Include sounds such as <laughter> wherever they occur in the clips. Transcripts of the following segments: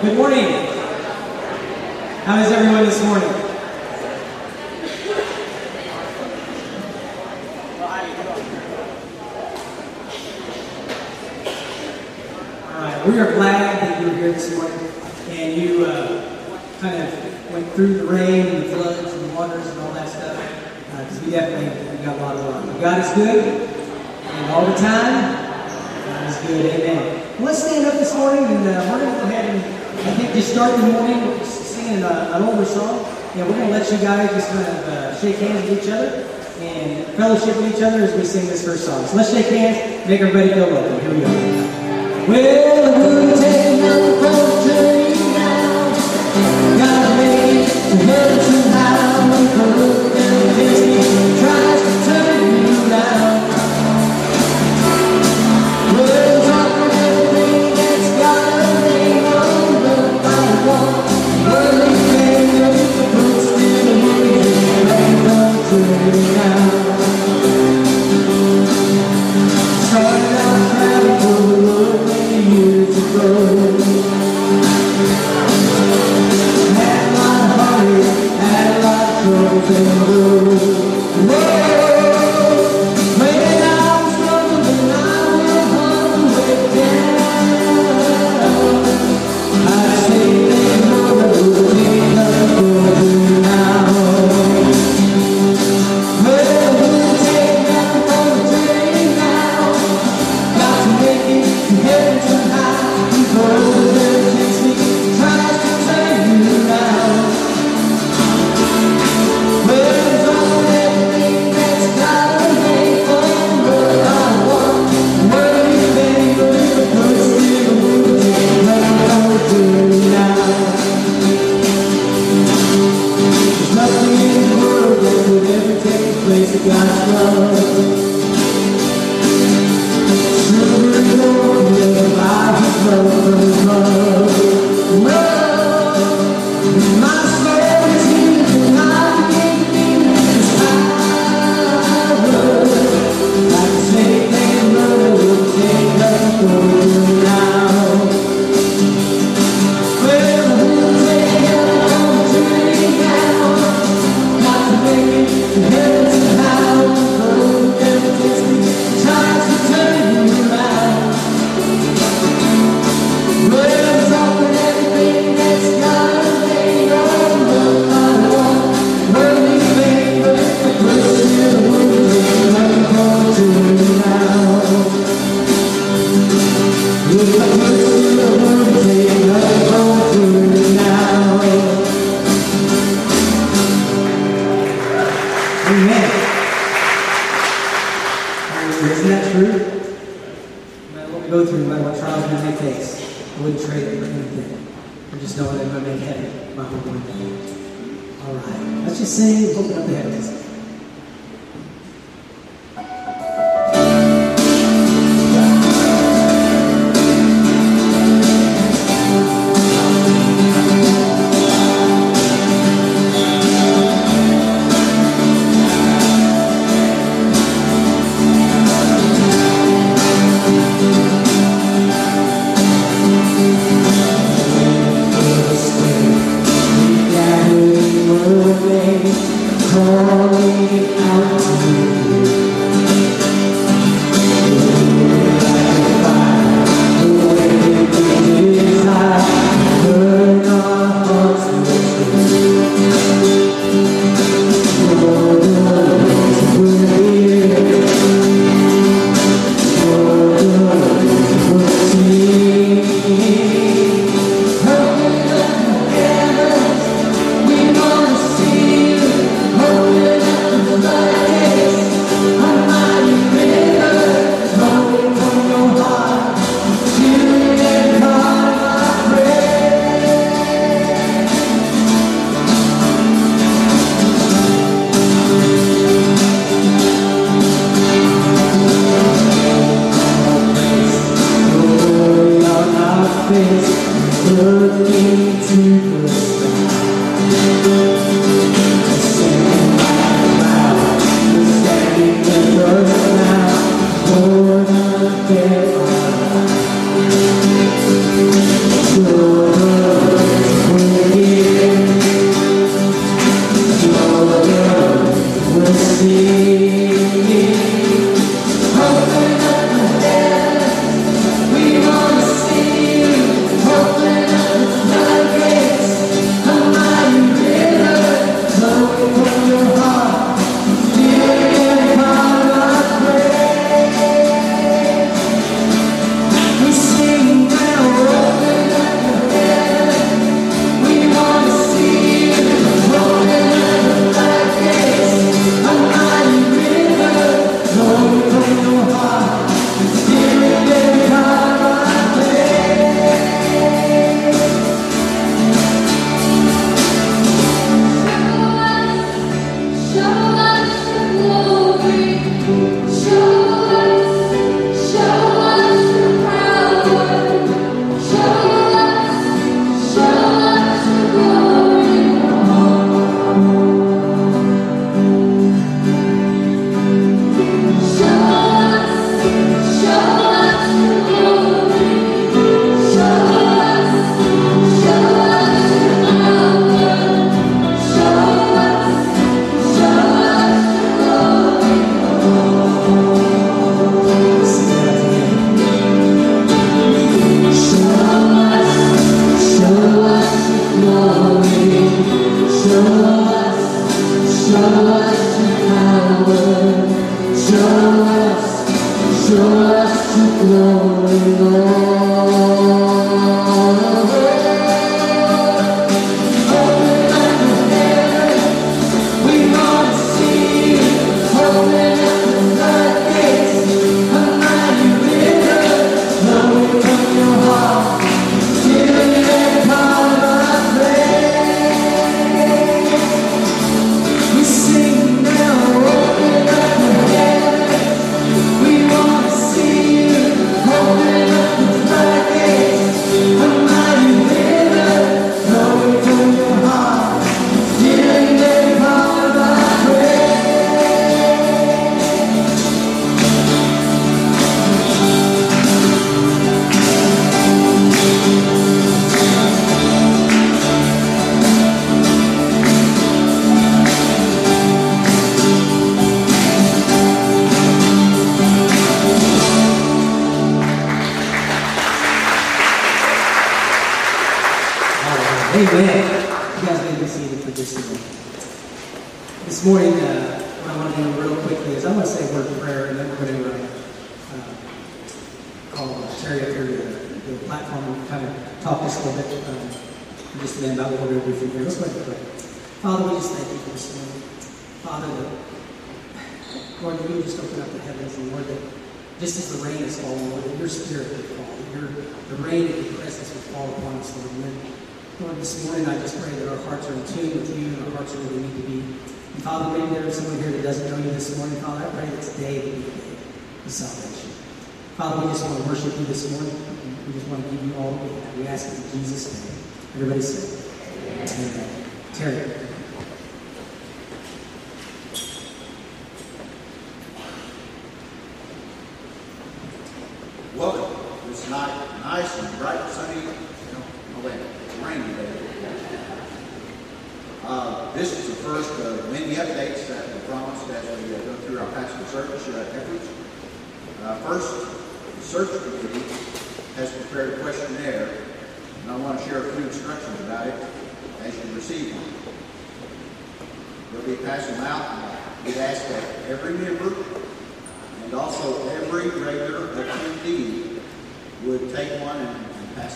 Good morning. How is everyone this morning? Right, we are glad that you're here this morning and you uh, kind of went through the rain and the floods and the waters and all that stuff. Because uh, we definitely got a lot of love. God is good and all the time. God is good. Amen. Let's stand up this morning and uh, we're going to go ahead and I think just start the morning singing uh, an older song, and we're going to let you guys just kind of uh, shake hands with each other and fellowship with each other as we sing this first song. So let's shake hands, make everybody feel welcome. Here we go. Well, the Wu-Tang, I'm a culture now. God it to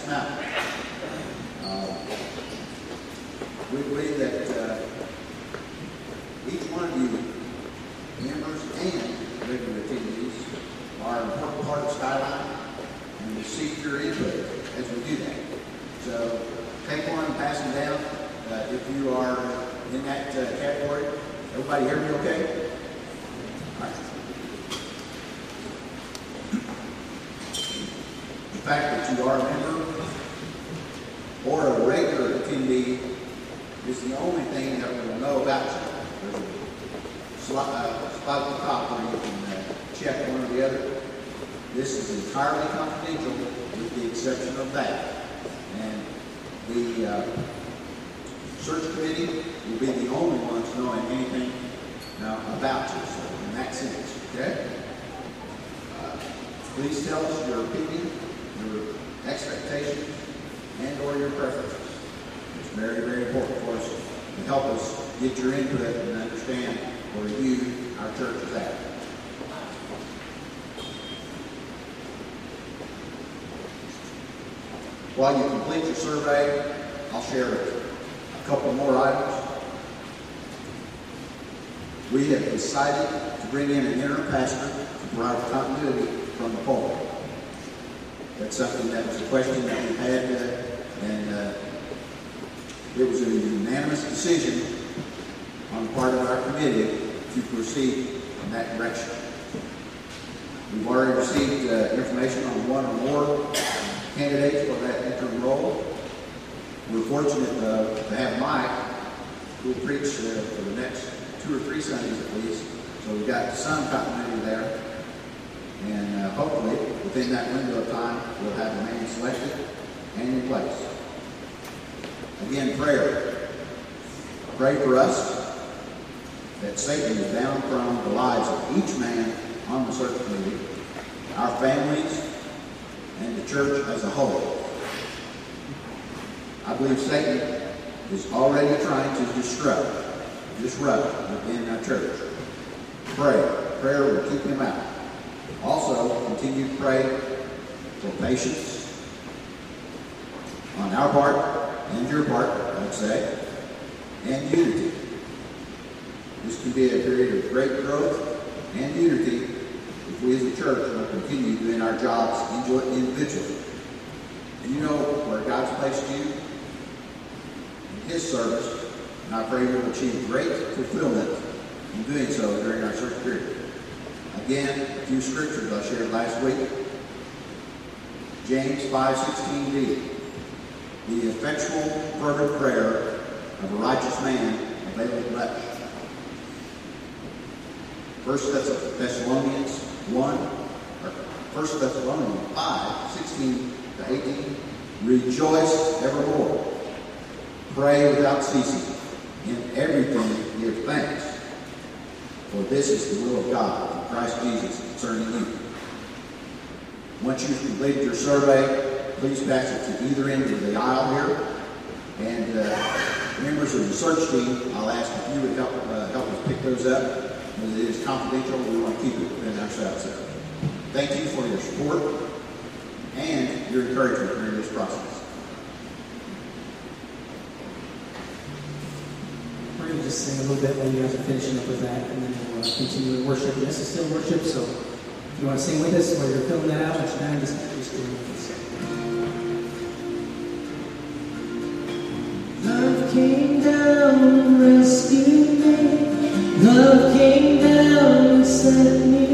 them out. Uh, we believe that uh, each one of you, members and regular attendees, are an important part of Skyline, and we seek your input as we do that. So take one and pass them down. Uh, if you are in that uh, category, everybody hear me okay? The fact that you are a member or a regular attendee the only thing that we'll know about you. There's a slot, uh, spot at the top where you can uh, check one or the other. This is entirely confidential with the exception of that. And the uh, search committee will be the only ones knowing anything uh, about you, so in that sense, okay? Uh, Please tell us your opinion, your expectations, and or your preferences. It's very, very important for us to help us get your input and understand where you, our church, is at. While you complete your survey, I'll share a couple more items. We have decided to bring in an interim pastor to provide continuity from the pulpit. That's something that was a question that we had, uh, and uh, it was a unanimous decision on the part of our committee to proceed in that direction. We've already received uh, information on one or more candidates for that interim role. We're fortunate uh, to have Mike, who will preach uh, for the next two or three Sundays at least. So we've got some continuity there. And uh, hopefully, within that window of time, we'll have a man selected and in place. Again, prayer. Pray for us that Satan is down from the lives of each man on the search committee, our families, and the church as a whole. I believe Satan is already trying to disrupt, disrupt within our church. Pray. Prayer will keep him out. Also, continue to pray for patience on our part and your part, I would say, and unity. This can be a period of great growth and unity if we as a church will continue doing our jobs individually. And you know where God's placed you in His service, and I pray you will achieve great fulfillment in doing so during our church period. Again, a few scriptures I shared last week. James 5.16b. The effectual, fervent prayer of a righteous man availeth much. First Thessalonians 1, or First Thessalonians 5, 16 to 18. Rejoice evermore. Pray without ceasing. In everything give thanks. For this is the will of God in Christ Jesus concerning you. Once you've completed your survey, please pass it to either end of the aisle here. And uh, members of the search team, I'll ask if you would help, uh, help us pick those up. As it is confidential, we want to keep it within ourselves there. Thank you for your support and your encouragement during this process. We're going to just sing a little bit while you guys are finishing up with that, and then we'll uh, continue in worship. This is still worship, so if you want to sing with us, while you're filling that out, it's time, just, just do it. Rescue me, love came down and set me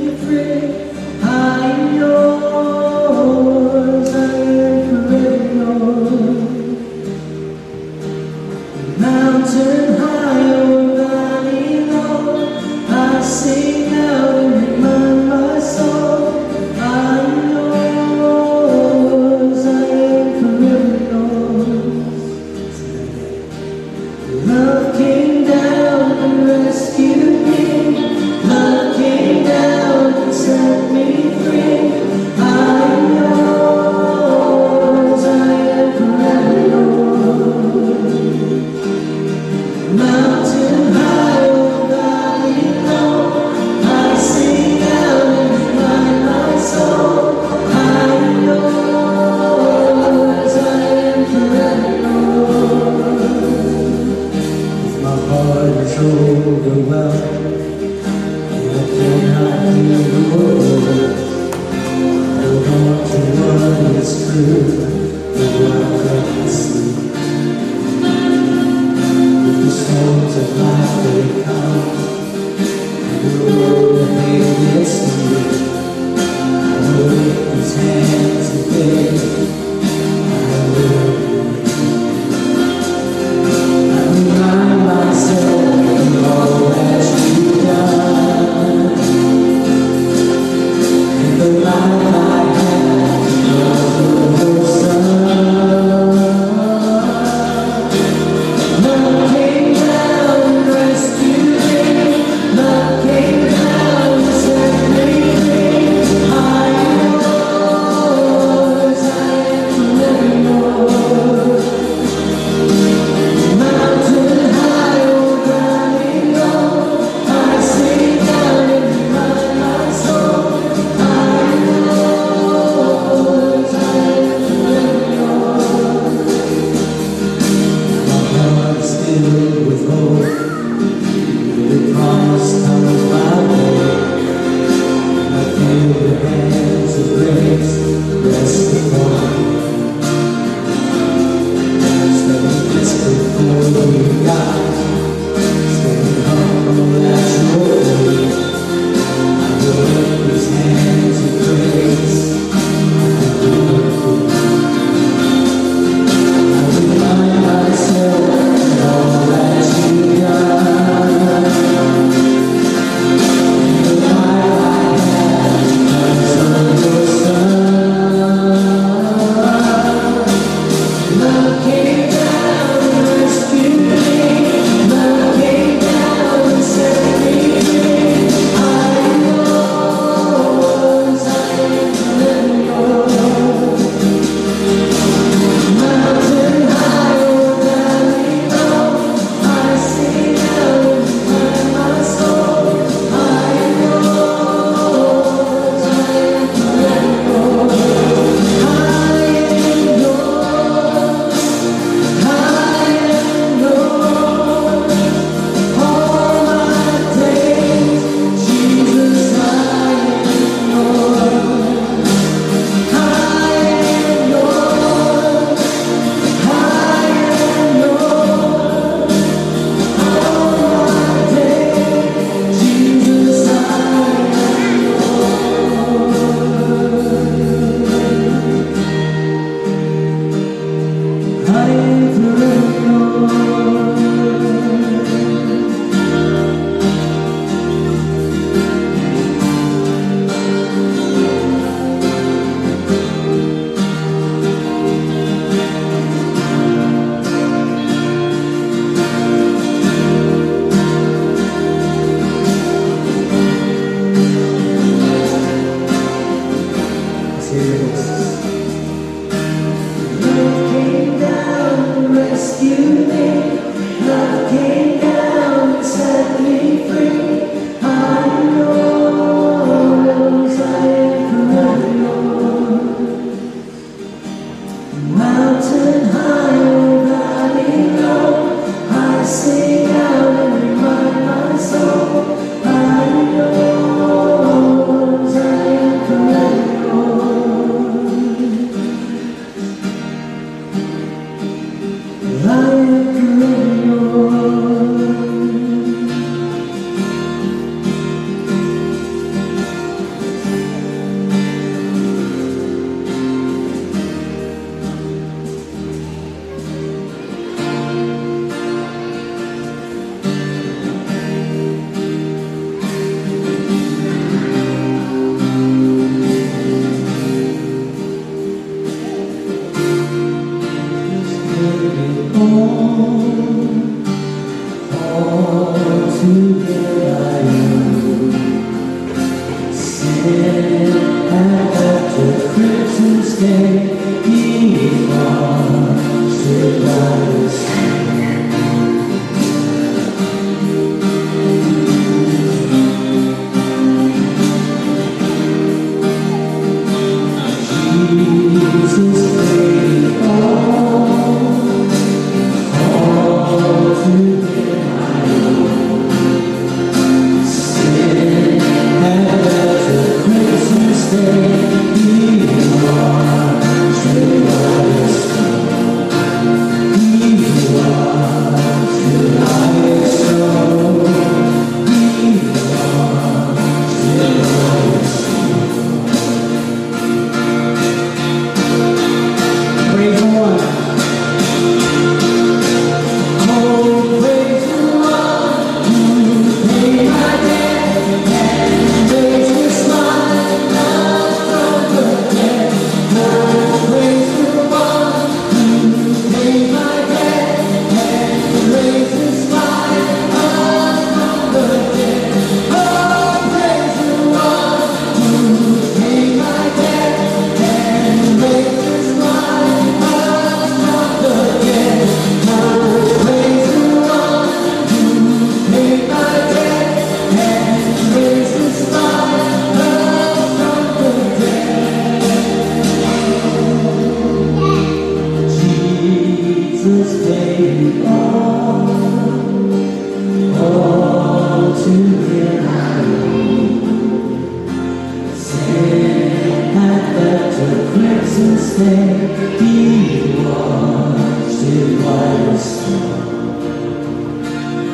storm.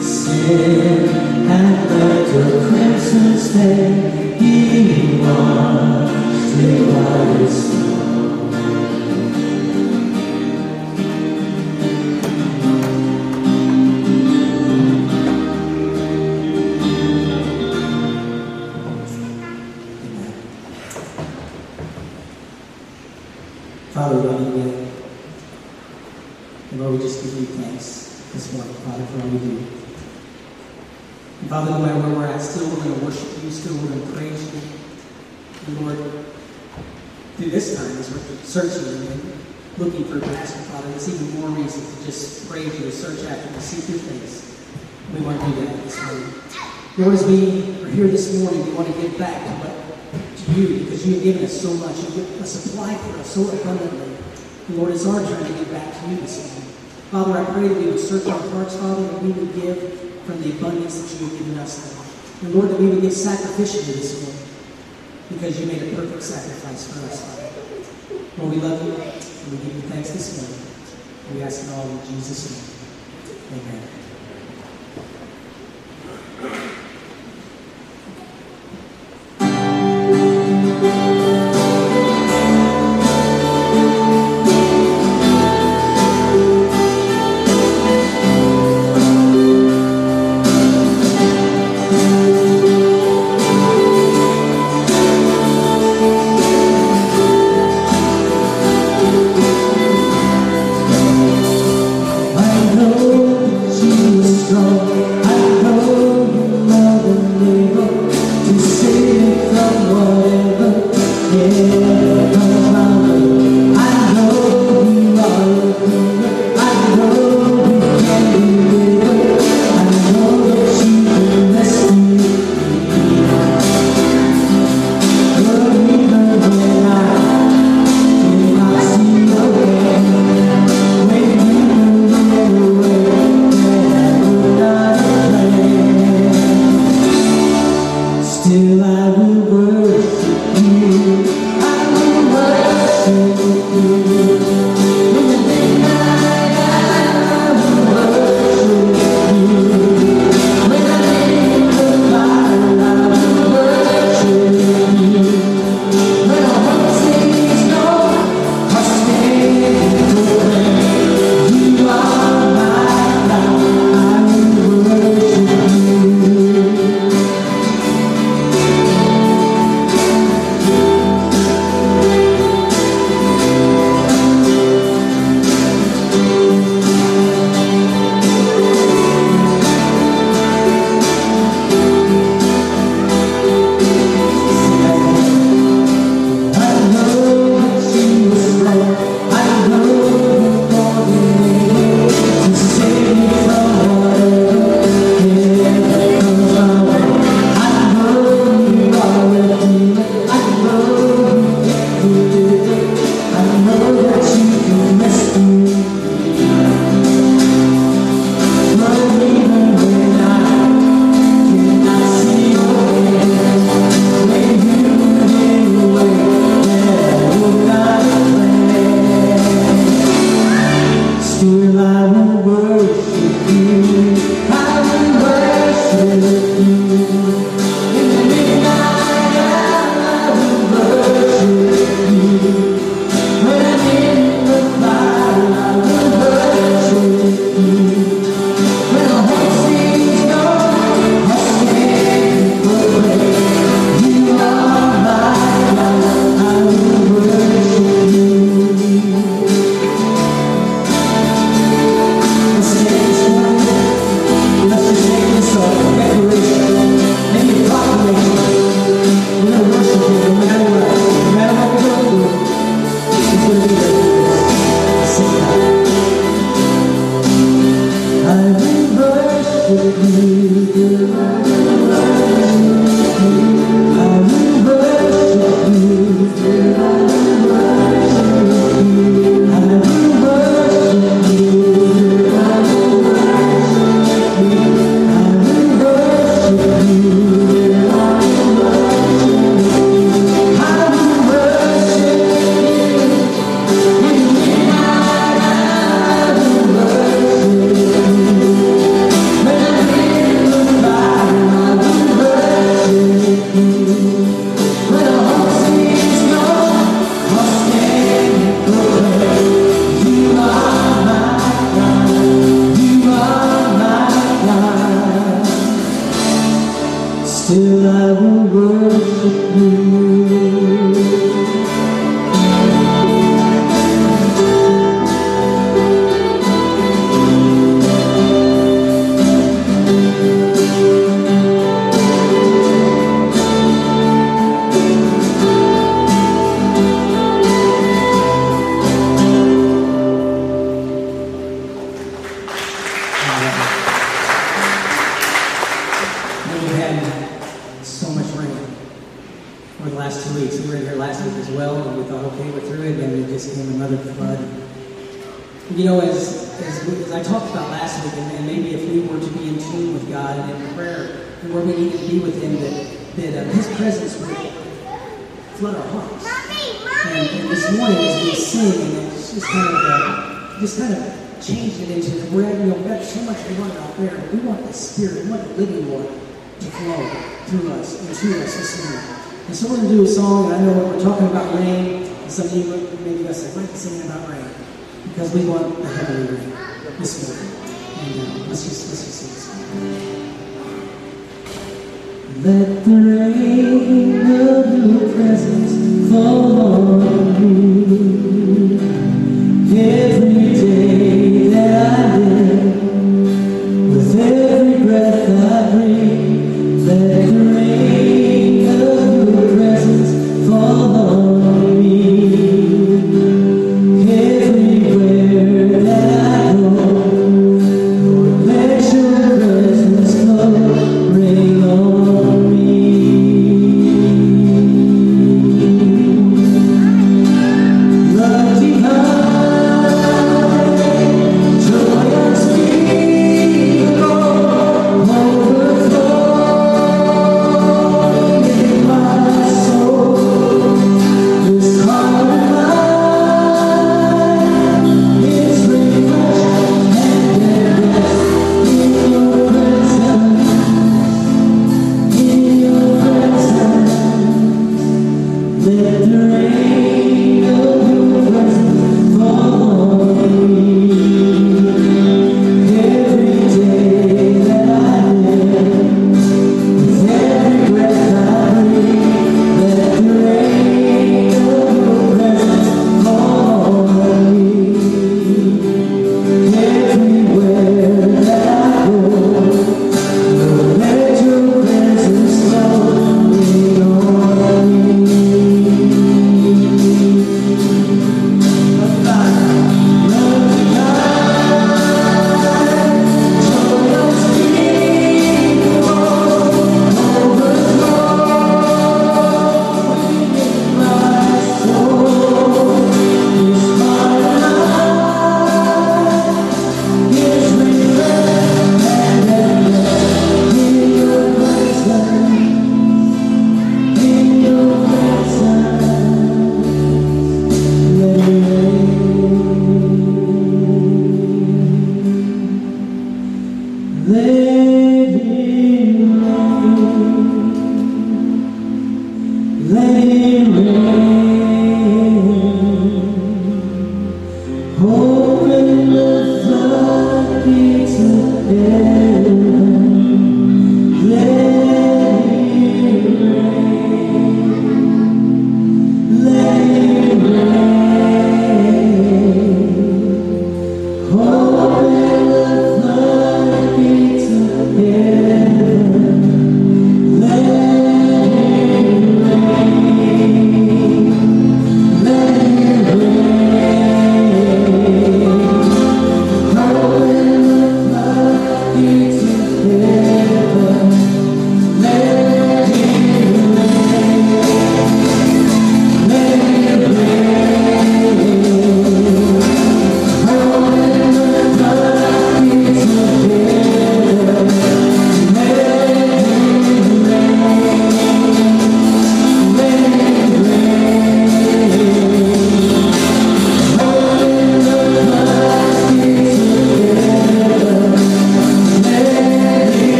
Sit and the crimson stay. He watched the. through this time as we're searching and looking for passion, Father. It's even more reason to just pray to search after to seek your face. We want to do that this morning. Lord, as we are here this morning, we want to give back to, what, to you because you have given us so much. you have a supply for us so abundantly. The Lord, it's our turn to give back to you this morning. Father, I pray that we would search our hearts, Father, that we would give from the abundance that you have given us. And Lord, that we would give sacrificially this morning because you made a perfect sacrifice for us. Lord, we love you, and we give you thanks this morning. We ask it all in Jesus' name. Amen.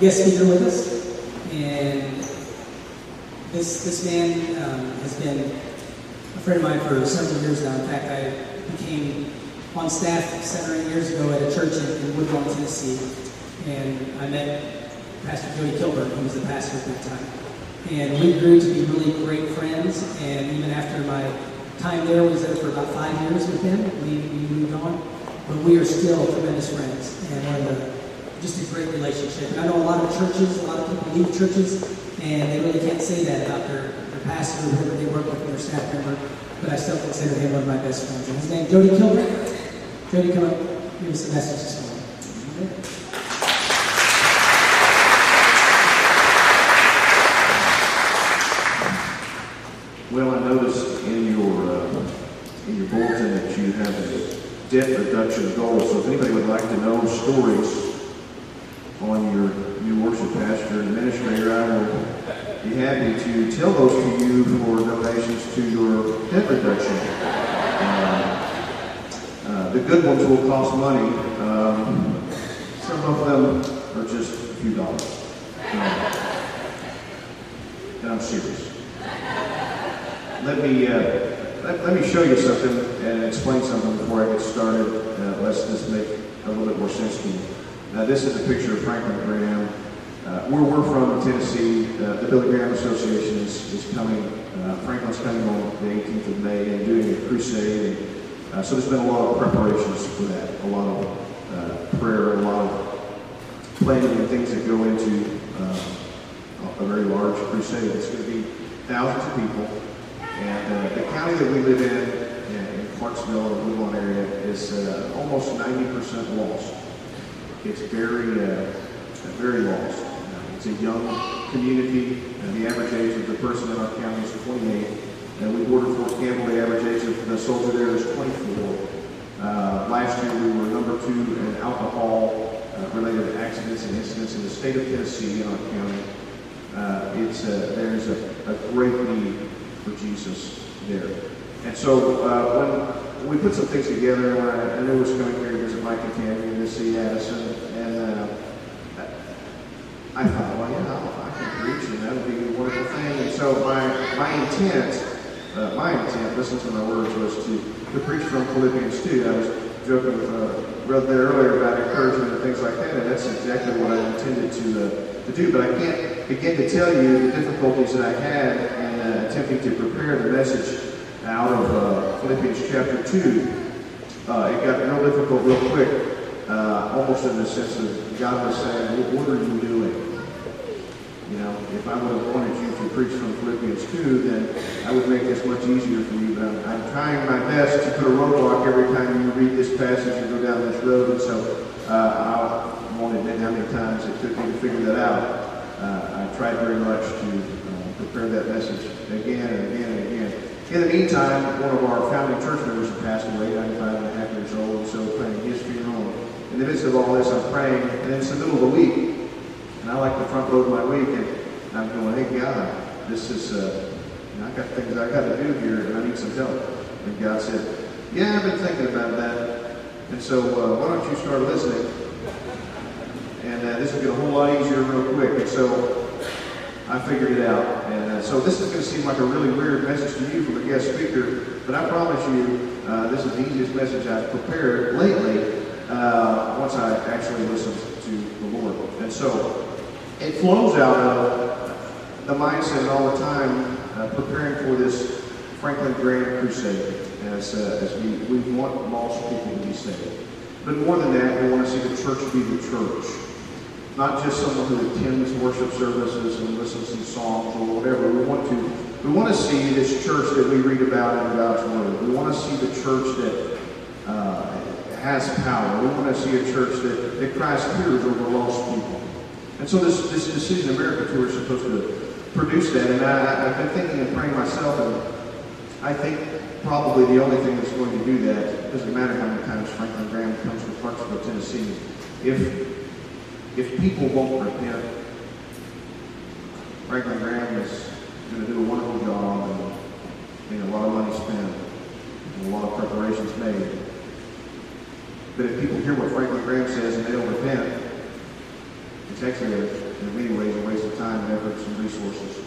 Guest speaker with us. And this, this man um, has been a friend of mine for several years now. In fact, I became on staff seven or eight years ago at a church in, in Woodlawn, Tennessee. And I met Pastor Jody Kilburn, who was the pastor at that time. And we grew to be really great friends. And even after my time there, was there for about five years with him. We, we moved on. But we are still tremendous friends. And one of the just a great relationship. And I know lot of churches, a lot of people leave churches, and they really can't say that about their, their pastor or whoever they work with, their staff member, but I still consider him one of my best friends. And his name, Jody Kilburn. Jody, come up, give us a message this morning. Well, I noticed in your uh, in your bulletin that you have a debt reduction goal. So if anybody would like to know stories on your new worship pastor administrator, I will be happy to tell those to you for donations to your debt reduction. Uh, uh, the good ones will cost money. Um, some of them are just a few dollars. Uh, and I'm serious. Let me uh, let, let me show you something and explain something before I get started. Uh, let's just make a little bit more sense to you. Now, this is a picture of Franklin Graham. Uh, where we're from, Tennessee, uh, the Billy Graham Association is, is coming. Uh, Franklin's coming on the 18th of May and doing a crusade. And, uh, so there's been a lot of preparations for that, a lot of uh, prayer, a lot of planning and things that go into uh, a very large crusade. It's going to be thousands of people. And the county that we live in, in, in Clarksville, the Woodlawn area, is almost 90% lost. It's very, very lost. It's a young community, and the average age of the person in our county is 28. And we border Fort Campbell, the average age of the soldier there is 24. Uh, last year we were number two in alcohol uh, related accidents and incidents in the state of Tennessee in our county. Uh, it's uh, there's a, a great need for Jesus there. And so uh, when we put some things together, when I, I knew was coming here to visit Mike and Tammy and to see Addison, and I thought, well, yeah, I can preach, and that would be a wonderful thing. And so my, my intent, uh, my intent, listen to my words, was to, to preach from Philippians 2. I was joking with uh, Brother there earlier about encouragement and things like that, and that's exactly what I intended to, uh, to do. But I can't begin to tell you the difficulties that I had in uh, attempting to prepare the message out of uh, Philippians chapter 2. Uh, it got real difficult real quick, uh, almost in the sense of God was saying, what are you doing? You know, if I would have wanted you to preach from Philippians 2, then I would make this much easier for you. But I'm, trying my best to put a roadblock every time you read this passage and go down this road. And so uh, I won't admit how many times it took me to figure that out. Uh, I tried very much to uh, prepare that message again and again and again. In the meantime, one of our founding church members had passed away, 95 and a half years old, and so planning his funeral. In the midst of all this, I'm praying, and it's the middle of the week, and I like to front load my week, and I'm going, hey, God, this is, uh, I got things I got to do here, and I need some help. And God said, yeah, I've been thinking about that. And so uh, why don't you start listening? And uh, this will get a whole lot easier real quick. And so I figured it out. And uh, so this is going to seem like a really weird message to you from a guest speaker, but I promise you, uh, this is the easiest message I've prepared lately uh, once I actually listened to the Lord. And so it flows out of the mindset all the time uh, preparing for this Franklin Graham crusade as, uh, as we, we want lost people to be saved. But more than that, we want to see the church be the church. Not just someone who attends worship services and listens to songs or whatever. We want to we want to see this church that we read about in God's Word. We want to see the church that uh, has power. We want to see a church that, that Christ hears over lost people. And so this, this Decision America tour is supposed to produce that. And I, I've been thinking and praying myself, and I think probably the only thing that's going to do that, doesn't matter how many times Franklin Graham comes to Clarksville, Tennessee, if if people won't repent, Franklin Graham is going to do a wonderful job and know, a lot of money spent and a lot of preparations made. But if people hear what Franklin Graham says and they don't repent, it's actually, a, in many ways, a waste of time and efforts and resources.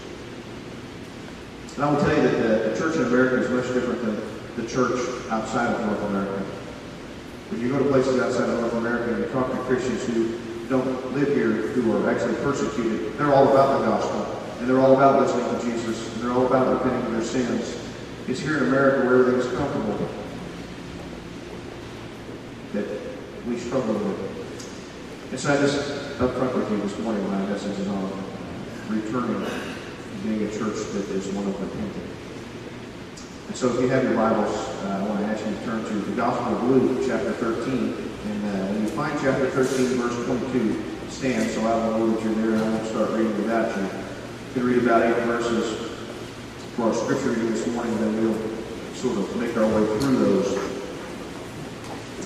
And I will tell you that the, the church in America is much different than the church outside of North America. When you go to places outside of North America and you talk to Christians who don't live here, who are actually persecuted, they're all about the gospel. And they're all about listening to Jesus. And they're all about repenting of their sins. It's here in America where everything's comfortable that we struggle with. And so I just up front with you this morning, my message is on returning being a church that is one of repenting. And so if you have your Bibles, uh, I want to ask you to turn to the Gospel of Luke, chapter 13. And uh, when you find chapter 13, verse 22, stand so I will know that you're there and I won't start reading without you. You can read about eight verses for our scripture reading this morning, then we'll sort of make our way through those.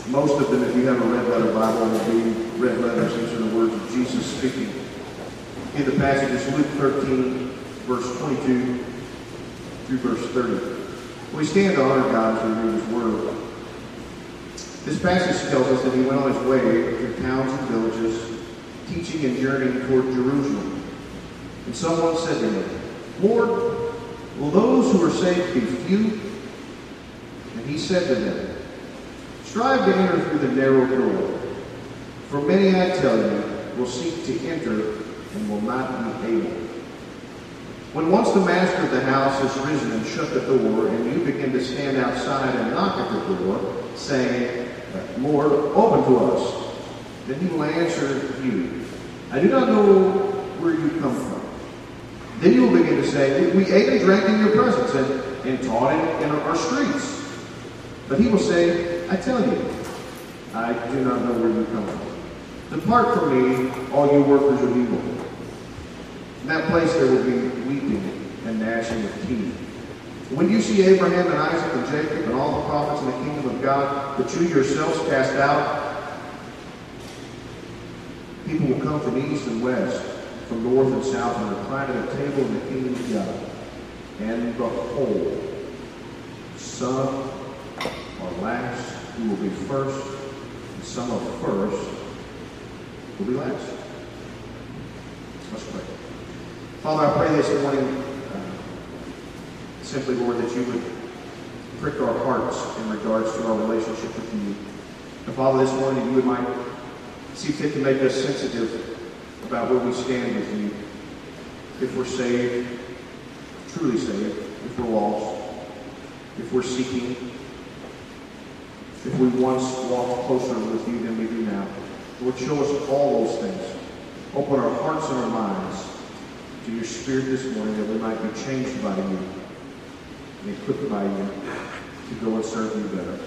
Most of them, if you have a red letter Bible, will be red letters. These are the words of Jesus speaking in the passage is Luke 13, verse 22 through verse 30. We stand to honor God as we read His Word. This passage tells us that he went on his way through towns and villages, teaching and journeying toward Jerusalem. And someone said to him, Lord, will those who are saved be few? And he said to them, Strive to enter through the narrow door. For many, I tell you, will seek to enter and will not be able. When once the master of the house has risen and shut the door, and you begin to stand outside and knock at the door, saying, Lord, open to us, then he will answer you, I do not know where you come from. Then you will begin to say, We ate and drank in your presence and, and taught in, in our streets. But he will say, I tell you, I do not know where you come from. Depart from me, all you workers of evil. In that place there will be weeping and gnashing of teeth. When you see Abraham and Isaac and Jacob and all the prophets in the kingdom of God, but you yourselves cast out, people will come from east and west, from north and south, and recline at a table in the kingdom of God. And behold, some are last who will be first, and some are first will be last. Let's pray. Father, I pray this morning, uh, simply, Lord, that you would prick our hearts in regards to our relationship with you. And Father, this morning, you might see fit to make us sensitive about where we stand with you. If we're saved, truly saved, if we're lost, if we're seeking, if we once walked closer with you than we do now. Lord, show us all those things. Open our hearts and our minds to your Spirit this morning that we might be changed by you and equipped by you to go and serve you better.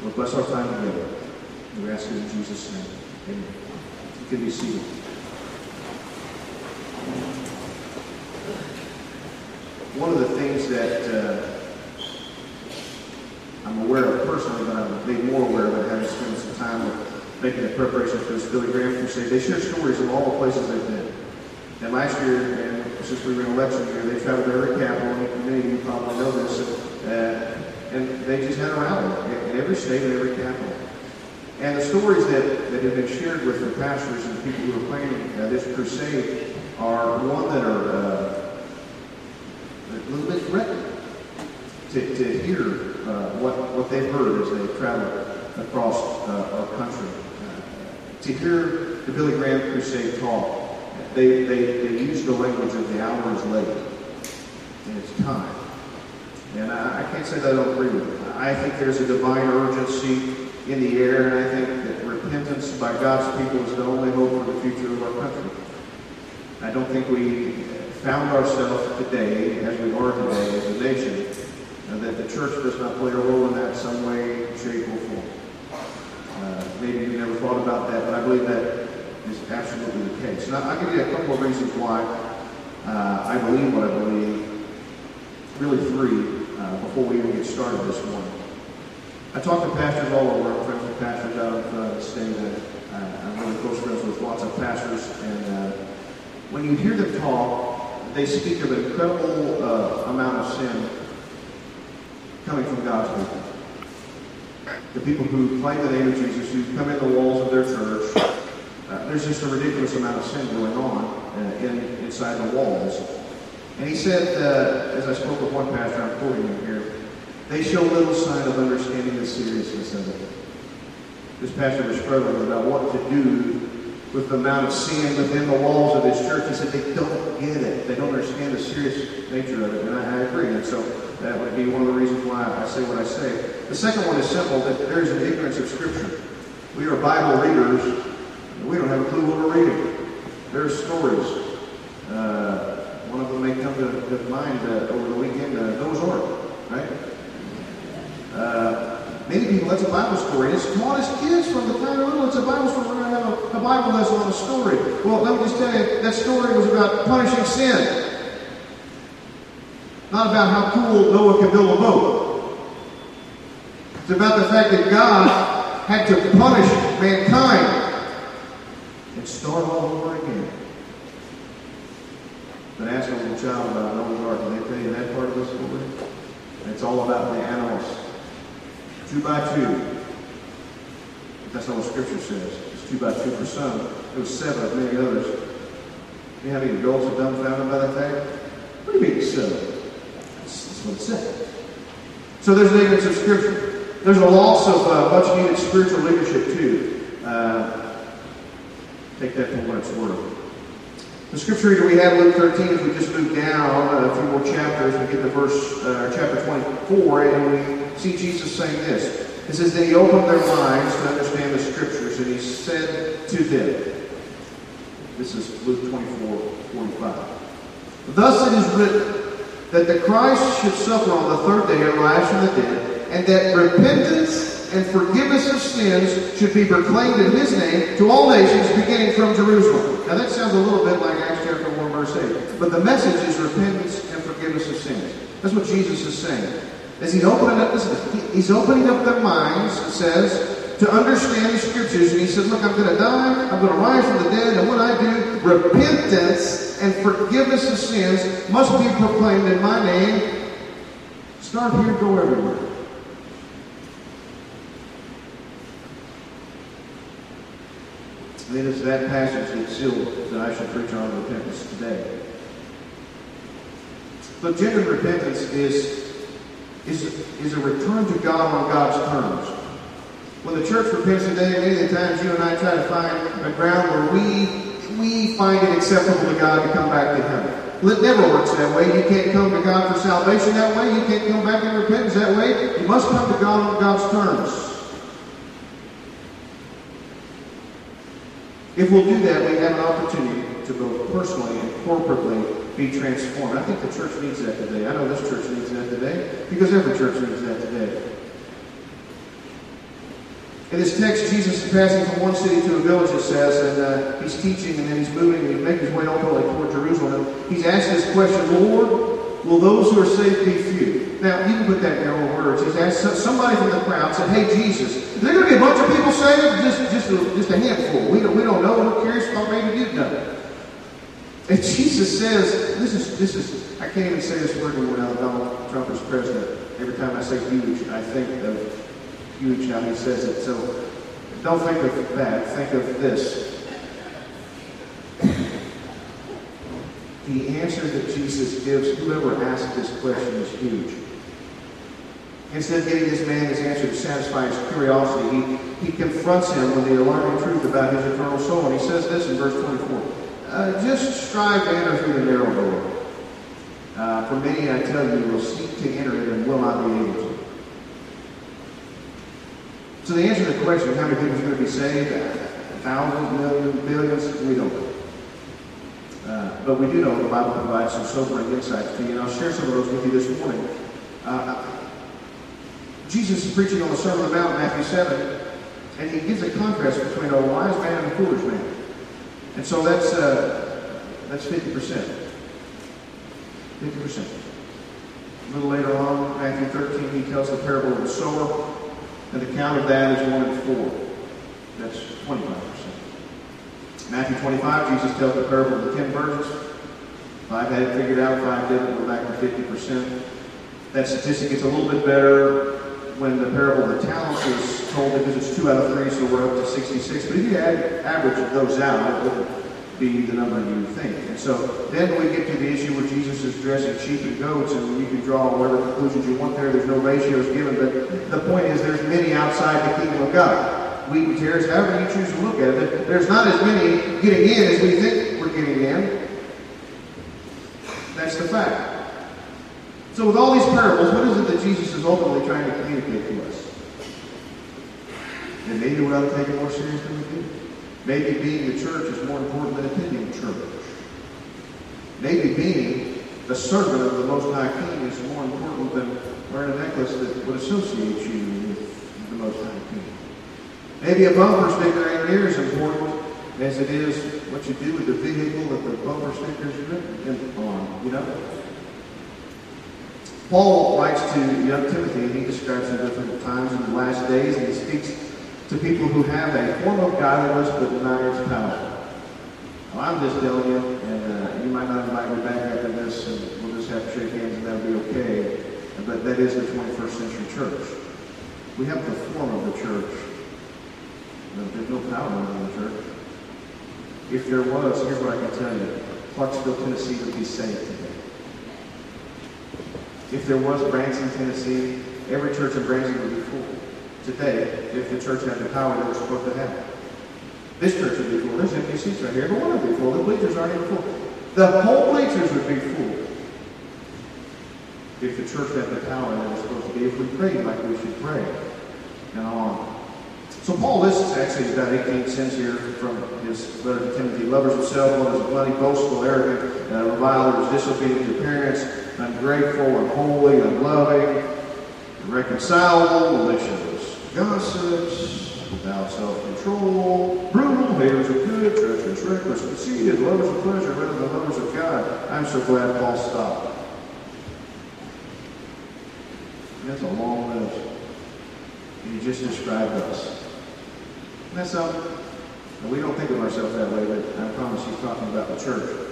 Lord, bless our time together. We ask it in Jesus' name. Amen. You can be seated. One of the things that uh, personally, but I'm made more aware of it having spent some time with making the preparation for this Billy Graham crusade. They share stories of all the places they've been. And last year, and since we were in election year, they traveled to every capital, and many of you probably know this, uh, and they just had a rally in every state and every capital. And the stories that, that have been shared with the pastors and the people who are planning uh, this crusade are one that are uh, a little bit threatening to, to hear uh, what, what they've heard as they travel across uh, our country. Uh, to hear the Billy Graham crusade talk, they, they, they use the language of the hour is late and it's time. And I, I can't say that I don't agree with it. I think there's a divine urgency in the air, and I think that repentance by God's people is the only hope for the future of our country. I don't think we found ourselves today, as we are today as a nation, uh, that the church does not play a role in that some way, shape, or form. Uh, maybe you never thought about that, but I believe that is absolutely the case. And I'll give you a couple of reasons why uh, I believe what I believe. Really three uh, before we even get started this morning. I talk to pastors all over, I'm friends with pastors out of uh, the state. Uh, I'm really close friends with lots of pastors, and uh, when you hear them talk, they speak of an incredible uh, amount of sin coming from God's people. The people who claim the name of Jesus, who come in the walls of their church, uh, there's just a ridiculous amount of sin going on uh, in, inside the walls. And he said, uh, as I spoke with one pastor, I'm quoting him here, they show little sign of understanding the seriousness of it. This pastor was struggling about what to do with the amount of sin within the walls of his church. He said they don't get it. They don't understand the serious nature of it. And I, I agree. And so that would be one of the reasons why I say what I say. The second one is simple, that there is an ignorance of Scripture. We are Bible readers, we don't have a clue what we're reading. There are stories. Uh, one of them may come to, to mind uh, over the weekend, uh, Noah's Ark, right? Uh, many people, that's a Bible story. It's taught as kids from the time little. It's a Bible story. We're going to have a, a Bible lesson on a story. Well, let me just tell you, that story was about punishing sin. Not about how cool Noah can build a boat. It's about the fact that God had to punish mankind and start all over again. But ask a little child about Noah's Ark, and they tell you that part of the story. It's all about the animals. Two by two. That's not what Scripture says. It's two by two for some. It was seven of many others. You how many adults are dumbfounded by that fact? What do you mean seven? What it says. So there's an evidence of Scripture. There's a loss of uh, much needed spiritual leadership too. Uh, take that for what it's worth. The scripture reader we have Luke 13, if we just move down uh, a few more chapters, we get to verse uh, chapter 24, and we see Jesus saying this. It says, Then he opened their minds to understand the scriptures, and he said to them, This is Luke 24, 45. Thus it is written that the Christ should suffer on the third day and rise from the dead, and that repentance and forgiveness of sins should be proclaimed in his name to all nations, beginning from Jerusalem. Now that sounds a little bit like Acts chapter 1, verse 8. But the message is repentance and forgiveness of sins. That's what Jesus is saying. As he's opening up, listen, he's opening up their minds, it says, to understand the scriptures. And he says, Look, I'm going to die, I'm going to rise from the dead, and when I do, repentance and forgiveness of sins must be proclaimed in my name. Start here, go everywhere. Then it's that passage that sealed that I should preach on repentance today. But genuine repentance is, is, is a return to God on God's terms. When the church repents today, many of the times you and I try to find a ground where we we find it acceptable to God to come back to Him. It never works that way. You can't come to God for salvation that way. You can't come back in repentance that way. You must come to God on God's terms. If we'll do that, we have an opportunity to both personally and corporately be transformed. I think the church needs that today. I know this church needs that today because every church needs that today. In this text, Jesus is passing from one city to a village, it says, and uh, he's teaching, and then he's moving, and he's making his way ultimately toward Jerusalem. He's asked this question, Lord, will those who are saved be few? Now, you can put that in your own words. He's asked somebody from the crowd, said, Hey, Jesus, is there going to be a bunch of people saved? Just, just, a, just a handful. We don't, we don't know. We're curious. Thought maybe you'd know. And Jesus says, this is, this is, I can't even say this word when Donald Trump is president. Every time I say huge, I think of huge how he says it. So don't think of that. Think of this. The answer that Jesus gives, whoever asked this question, is huge. Instead of getting this man his answer to satisfy his curiosity, he, he confronts him with the alarming truth about his eternal soul. And he says this in verse 24 uh, Just strive to enter through the narrow door. Uh, for many, I tell you, will seek to enter it and will not be able to. So the answer to the question, how many people are going to be saved? Thousands, millions, billions? We don't know. Uh, but we do know the Bible provides some sobering insights to you, and I'll share some of those with you this morning. Uh, Jesus is preaching on the Sermon on the Mount, Matthew 7, and he gives a contrast between a wise man and a foolish man. And so that's, uh, that's 50%. 50%. A little later on, Matthew 13, he tells the parable of the sower, and the count of that is 1 in 4. That's 25%. Matthew 25, Jesus tells the parable of the ten virgins. Five had it figured out, five didn't. We're back to 50%. That statistic gets a little bit better when the parable of the talents is told because it's two out of three, so we're up to 66. But if you add, average those out, it would be the number you think. And so then we get to the issue where Jesus is dressing sheep and goats, and you can draw whatever conclusions you want there. There's no ratios given, but the point is there's many outside the kingdom of God wheat and tares, however you choose to look at it. There's not as many getting in as we think we're getting in. That's the fact. So with all these parables, what is it that Jesus is ultimately trying to communicate to us? And maybe to take it more seriously than we do. Maybe being the church is more important than attending church. Maybe being a servant of the Most High King is more important than wearing a necklace that would associate you with the Most High King. Maybe a bumper sticker ain't near as important as it is what you do with the vehicle that the bumper sticker is written on, you know? Paul writes to young Timothy, and he describes the different times in the last days, and he speaks to people who have a form of godliness but deny its power. Well, I'm just telling you, and uh, you might not invite me back after this, and we'll just have to shake hands, and that'll be okay. But that is the 21st century church. We have the form of the church. There's no power in the church. If there was, here's what I can tell you. Clarksville, Tennessee would be saved today. If there was Branson, Tennessee, every church in Branson would be full. Today, if the church had the power that was supposed to have. This church would be full. There's empty seats right here. Every one would be full. The bleachers aren't even full. The whole bleachers would be full. If the church had the power that was supposed to be, if we prayed like we should pray. And on. So Paul lists actually about 18 sins here from his letter to Timothy. Lovers of self, lovers of money, boastful, arrogant, uh, revilers, disobedient to parents, ungrateful, unholy, unloving, irreconcilable, malicious, gossips, without self-control, brutal, haters of good, treacherous, reckless, conceited, lovers of pleasure rather than lovers of God. I'm so glad Paul stopped. That's a long list. And he just described us. And that's how we don't think of ourselves that way, but I promise he's talking about the church.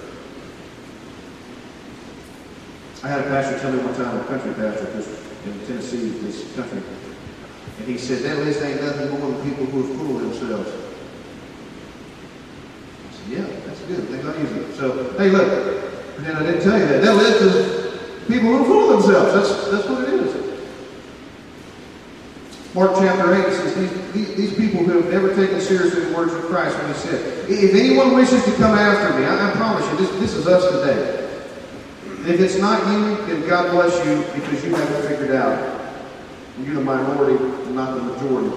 I had a pastor tell me one time, a country pastor, in Tennessee, this country, and he said, that list ain't nothing more than people who have of themselves. I said, yeah, that's good. They're not using it. So, hey, look, and then I didn't tell you that. That list is people who of themselves. That's, that's what it is. Mark chapter 8 says these, these, these, people who have never taken seriously the words of Christ when he said, If anyone wishes to come after me, I, I promise you, this, this is us today. If it's not you, then God bless you because you haven't figured out. You're the minority, and not the majority.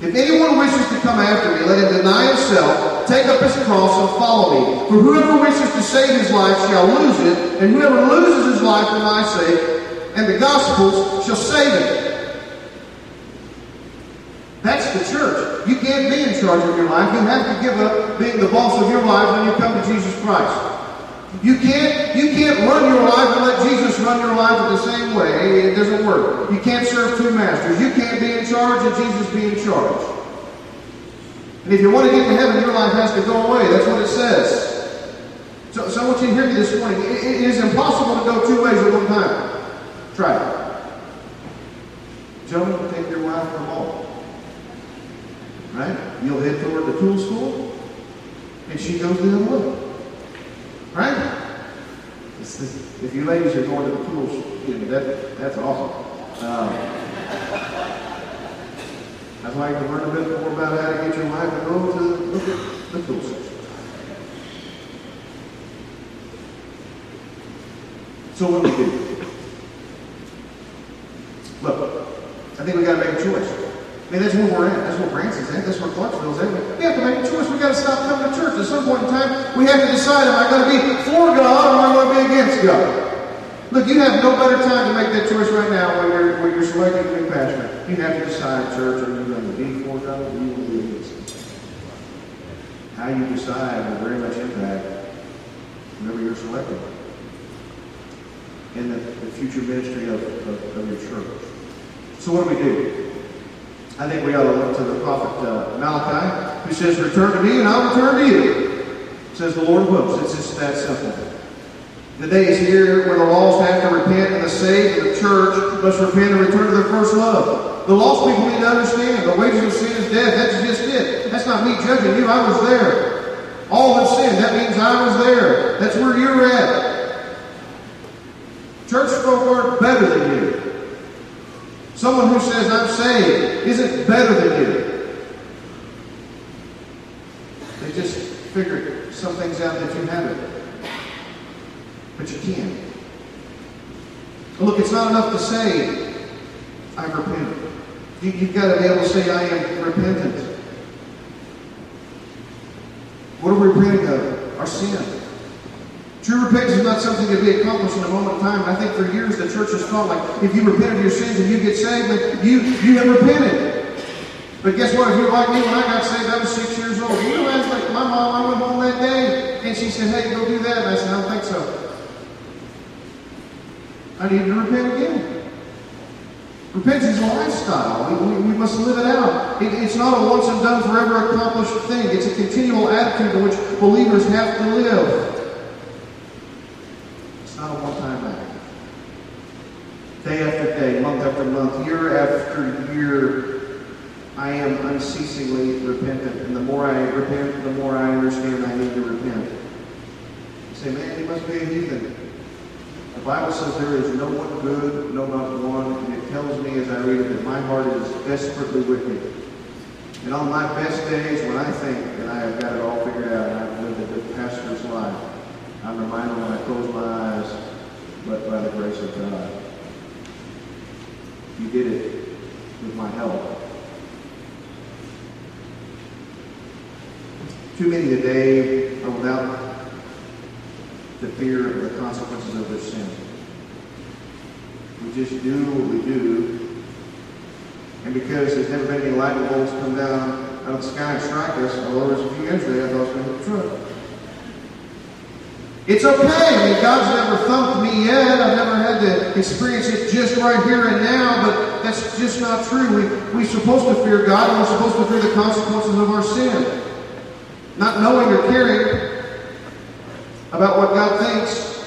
If anyone wishes to come after me, let him deny himself, take up his cross, and follow me. For whoever wishes to save his life shall lose it, and whoever loses his life for my sake and the gospel's shall save it. That's the church. You can't be in charge of your life. You have to give up being the boss of your life when you come to Jesus Christ. You can't, you can't run your life and let Jesus run your life in the same way. It doesn't work. You can't serve two masters. You can't be in charge and Jesus be in charge. And if you want to get to heaven, your life has to go away. That's what it says. So, so I want you to hear me this morning. it, it is impossible to go two ways at one time. Try it. Gentlemen, take your wife from home. Right? You'll head toward the tool school, and she goes the other way. Right? if you ladies are going to the tools, that, that's awesome. Um, why you can learn a bit more about how to get your wife to go to look at the tool section. So what do we do? Look, I think we got to make a choice. I mean, that's where we're at. That's where Branson's at. That's where Clarksville's at. We have to make a choice. We've got to stop coming to church. At some point in time, we have to decide, am I going to be for God or am I going to be against God? Look, you have no better time to make that choice right now when you're, when you're selecting new pastor. You have to decide, church, are you going to be for God or are you going to be against How you decide will very much impact whoever you're selecting in the, the future ministry of, of, of your church. So what do we do? I think we ought to look to the prophet uh, Malachi, who says, Return to me and I'll return to you, says the Lord of hosts. It's just that simple. The day is here when the lost have to repent and the saved and the church must repent and return to their first love. The lost people need to understand the wages of sin is death. That's just it. That's not me judging you. I was there. All have sinned. That means I was there. That's where you're at. Church folk aren't better than you. Someone who says, I'm saved, isn't better than you. They just figured some things out that you haven't. But you can. Look, it's not enough to say, I've repented. You, have got to be able to say, I am repentant. What are we repenting of? Our sin. True repentance is not something to be accomplished in a moment of time. And I think for years the church has taught like if you repent of your sins and you get saved, then you you have repented. But guess what? If you're like me, when I got saved, I was six years old. You know, I was like my mom. I went home that day and she said, "Hey, go do that." And I said, "I don't think so. I need to repent again." Repentance is a lifestyle. We, we, we must live it out. It, it's not a once and done, forever accomplished thing. It's a continual attitude in which believers have to live. Month, after month, year after year, I am unceasingly repentant. And the more I repent, the more I understand I need to repent. You say, man, he must be a heathen. The Bible says there is no one good, no not one, and it tells me as I read it that my heart is desperately wicked. And on my best days, when I think that I have got it all figured out and I've lived a good pastor's life, I'm reminded when I close my eyes, but by the grace of God. You did it with my help. Too many today are without the fear of the consequences of their sin. We just do what we do. And because there's never been any lightning bolts come down out of the sky and strike us, although there was a few yesterday, I thought it was going to the truck. It's okay. God's never thumped me yet. I've never had to experience it just right here and now, but that's just not true. We, we're supposed to fear God, and we're supposed to fear the consequences of our sin. Not knowing or caring about what God thinks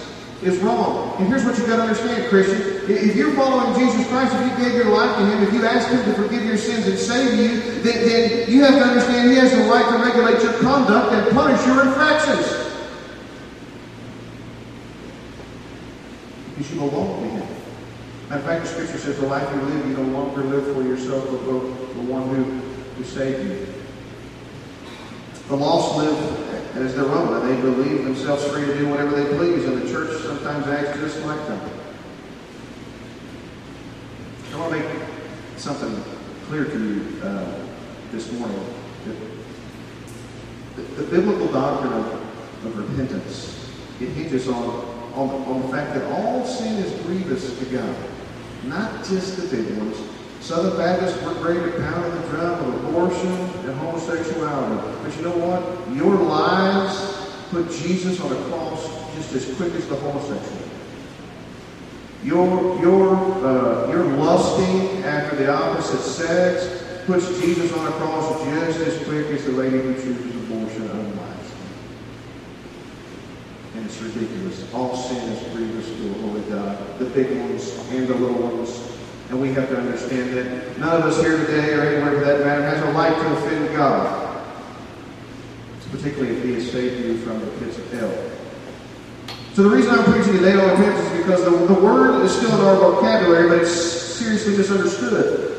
is wrong. And here's what you've got to understand, Christian. If you're following Jesus Christ, if you gave your life to Him, if you ask Him to forgive your sins and save you, then, then you have to understand He has the right to regulate your conduct and punish your infractions. You belong to Him. Matter fact, the Scripture says the life you live, you no longer live for yourself, but for the one who, who saved you. The lost live as their own, and they believe themselves free to do whatever they please, and the church sometimes acts just like them. I want to make something clear to you uh, this morning. The, the, biblical doctrine of, of repentance, it hinges on, on, on the fact that all sin is grievous to God, not just the big ones, Southern Baptists, we're great at pounding the drum of abortion and homosexuality. But you know what? Your lives put Jesus on a cross just as quick as the homosexual. Your, your, uh, your lusting after the opposite sex puts Jesus on a cross just as quick as the lady who chooses abortion unwisely. And it's ridiculous. All sin is grievous to a holy God. The big ones and the little ones and we have to understand that none of us here today, or anywhere for that matter, has a right to offend God. Particularly if He has saved you from the pits of hell. So the reason I'm preaching today on repentance is because the, the word is still in our vocabulary, but it's seriously misunderstood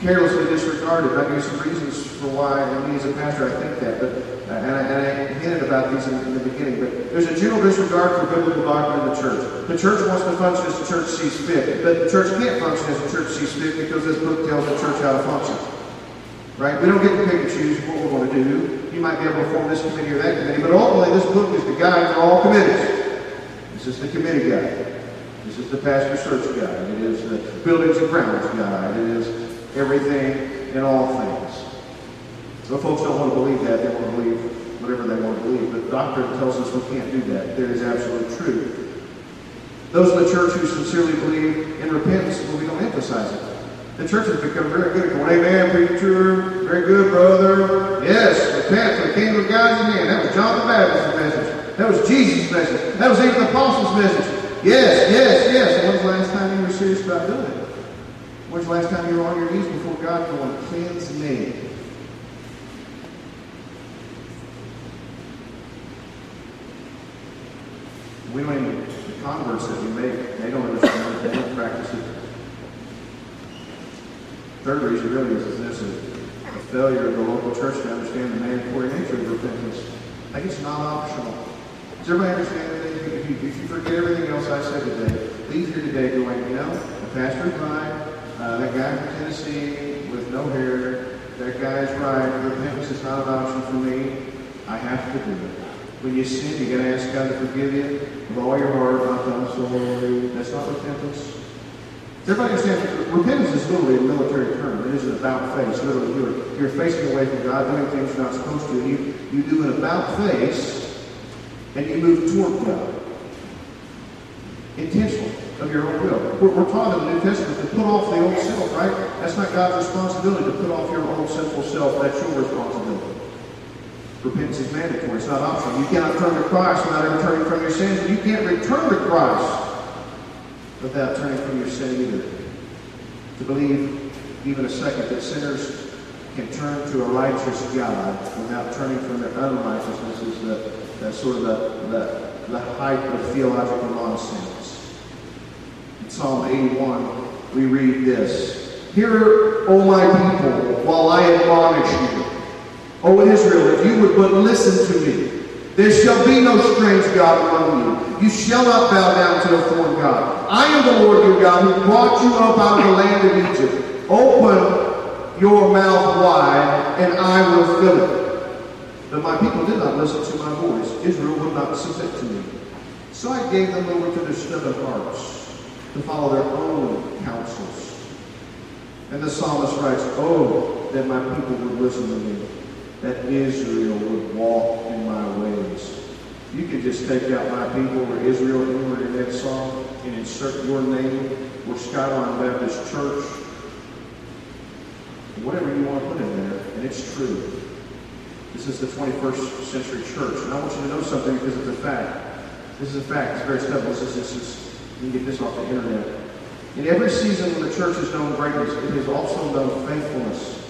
carelessly disregarded. I'll give some reasons for why, and me as a pastor, I think that. But and, I, and I hinted about these in, in, the beginning. But there's a general disregard for biblical doctrine in the church. The church wants to function as the church sees fit, but the church can't function as the church sees fit because this book tells the church how to function. Right? We don't get to pick and choose what we're going to do. You might be able to form this committee or that committee, but ultimately this book is the guide for all committees. This is the committee guide. This is the pastor search guide. It is the buildings and grounds guide. It is everything and all things. So folks don't want to believe that. They want to believe whatever they want to believe. But the doctrine tells us we can't do that. That is absolute truth. Those in the church who sincerely believe in repentance, well, we don't emphasize it. The church has become very good at going, Amen, preacher. Very good, brother. Yes, repent for the kingdom of God is hand. That was John the Baptist's message. That was Jesus' message. That was even the apostles' message. Yes, yes, yes. When was the last time you were serious about doing it? When's the last time you were on your knees before God going, cleanse me? We don't even, the converts that we make, they don't understand they don't practice it. Third reason really is, is this is a failure of the local church to understand the mandatory nature of repentance. I it's not optional. Does everybody understand that if you, if you forget everything else I said today, leave here today going, you know, the pastor's right, uh, that guy from Tennessee with no hair, that guy's right. Repentance is not an option for me. I have to do it. When you sin, you got to ask God to forgive you with all your heart. Not I'm sorry. That's not repentance. Everybody understands repentance is literally a military term. It isn't about face. Literally, you're, you're facing away from God, doing things you're not supposed to. And You, you do an about face, and you move toward God. Intentionally of your own will. We're, we're taught in the New Testament to put off the old self, right? That's not God's responsibility to put off your own sinful self. That's your responsibility. Repentance is mandatory. It's not optional. You cannot turn to Christ without ever turning from your sins. You can't return to Christ without turning from your sin either. To believe even a second that sinners can turn to a righteous God without turning from their unrighteousness is the, the sort of the, the, the height of theological nonsense. Psalm 81, we read this Hear, O my people, while I admonish you. O Israel, if you would but listen to me. There shall be no strange God among you. You shall not bow down to a foreign God. I am the Lord your God who brought you up out of the land of Egypt. Open your mouth wide, and I will fill it. But my people did not listen to my voice. Israel would not submit to me. So I gave them over to their stubborn hearts to follow their own counsels. And the psalmist writes, Oh, that my people would listen to me that Israel would walk in my ways. You could just take out my people or Israel anywhere in that song and insert your name or Skyline Baptist Church, whatever you want to put in there, and it's true. This is the 21st century church, and I want you to know something because it's a fact. This is a fact. It's very simple. This is, this is, you can get this off the internet. In every season when the church has known greatness, it has also known faithfulness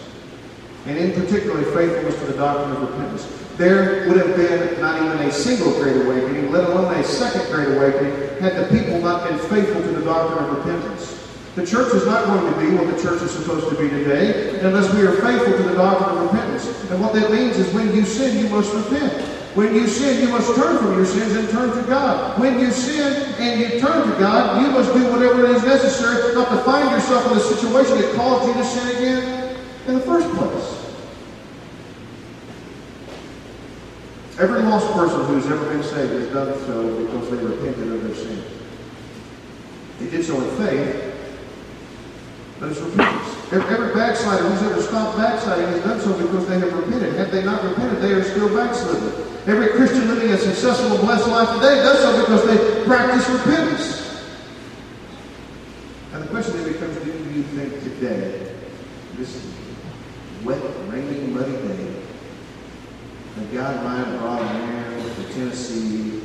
and in particular faithfulness to the doctrine of repentance. There would have been not even a single great awakening, let alone a second great awakening, had the people not been faithful to the doctrine of repentance. The church is not going to be what the church is supposed to be today unless we are faithful to the doctrine of repentance. And what that means is when you sin, you must repent. When you sin, you must turn from your sins and turn to God. When you sin and you turn to God, you must do whatever it is necessary not to find yourself in a situation that caused you to sin again in the first place. Every lost person who's ever been saved has done so because they repented of their sin. They did so in faith, it's repentance. Every backslider who's ever stopped backsliding has done so because they have repented. Had they not repented, they are still backsliding. Every Christian living a successful, blessed life today does so because they practice repentance. And the question then becomes, do you think today, this wet, rainy, muddy day, that God might have brought a man to Tennessee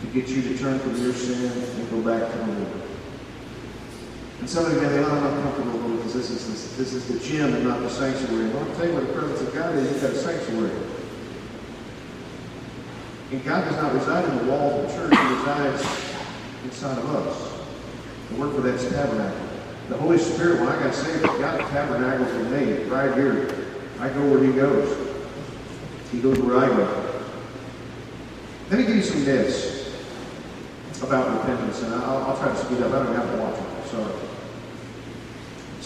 to get you to turn from your sin and go back to the Lord. And some of you may think, oh, I'm not comfortable because this is, this, this is the gym and not the sanctuary. Well, I'll tell you what the presence of God is. You've got a sanctuary. And God does not reside in the walls of the church. He resides inside of us. The word for that is tabernacle. The Holy Spirit, when I got saved, God tabernacles in me right here. I go where he goes. He goes where I go. Let me give you some myths about repentance, and I'll, I'll try to speed up. I don't have to watch it. Sorry.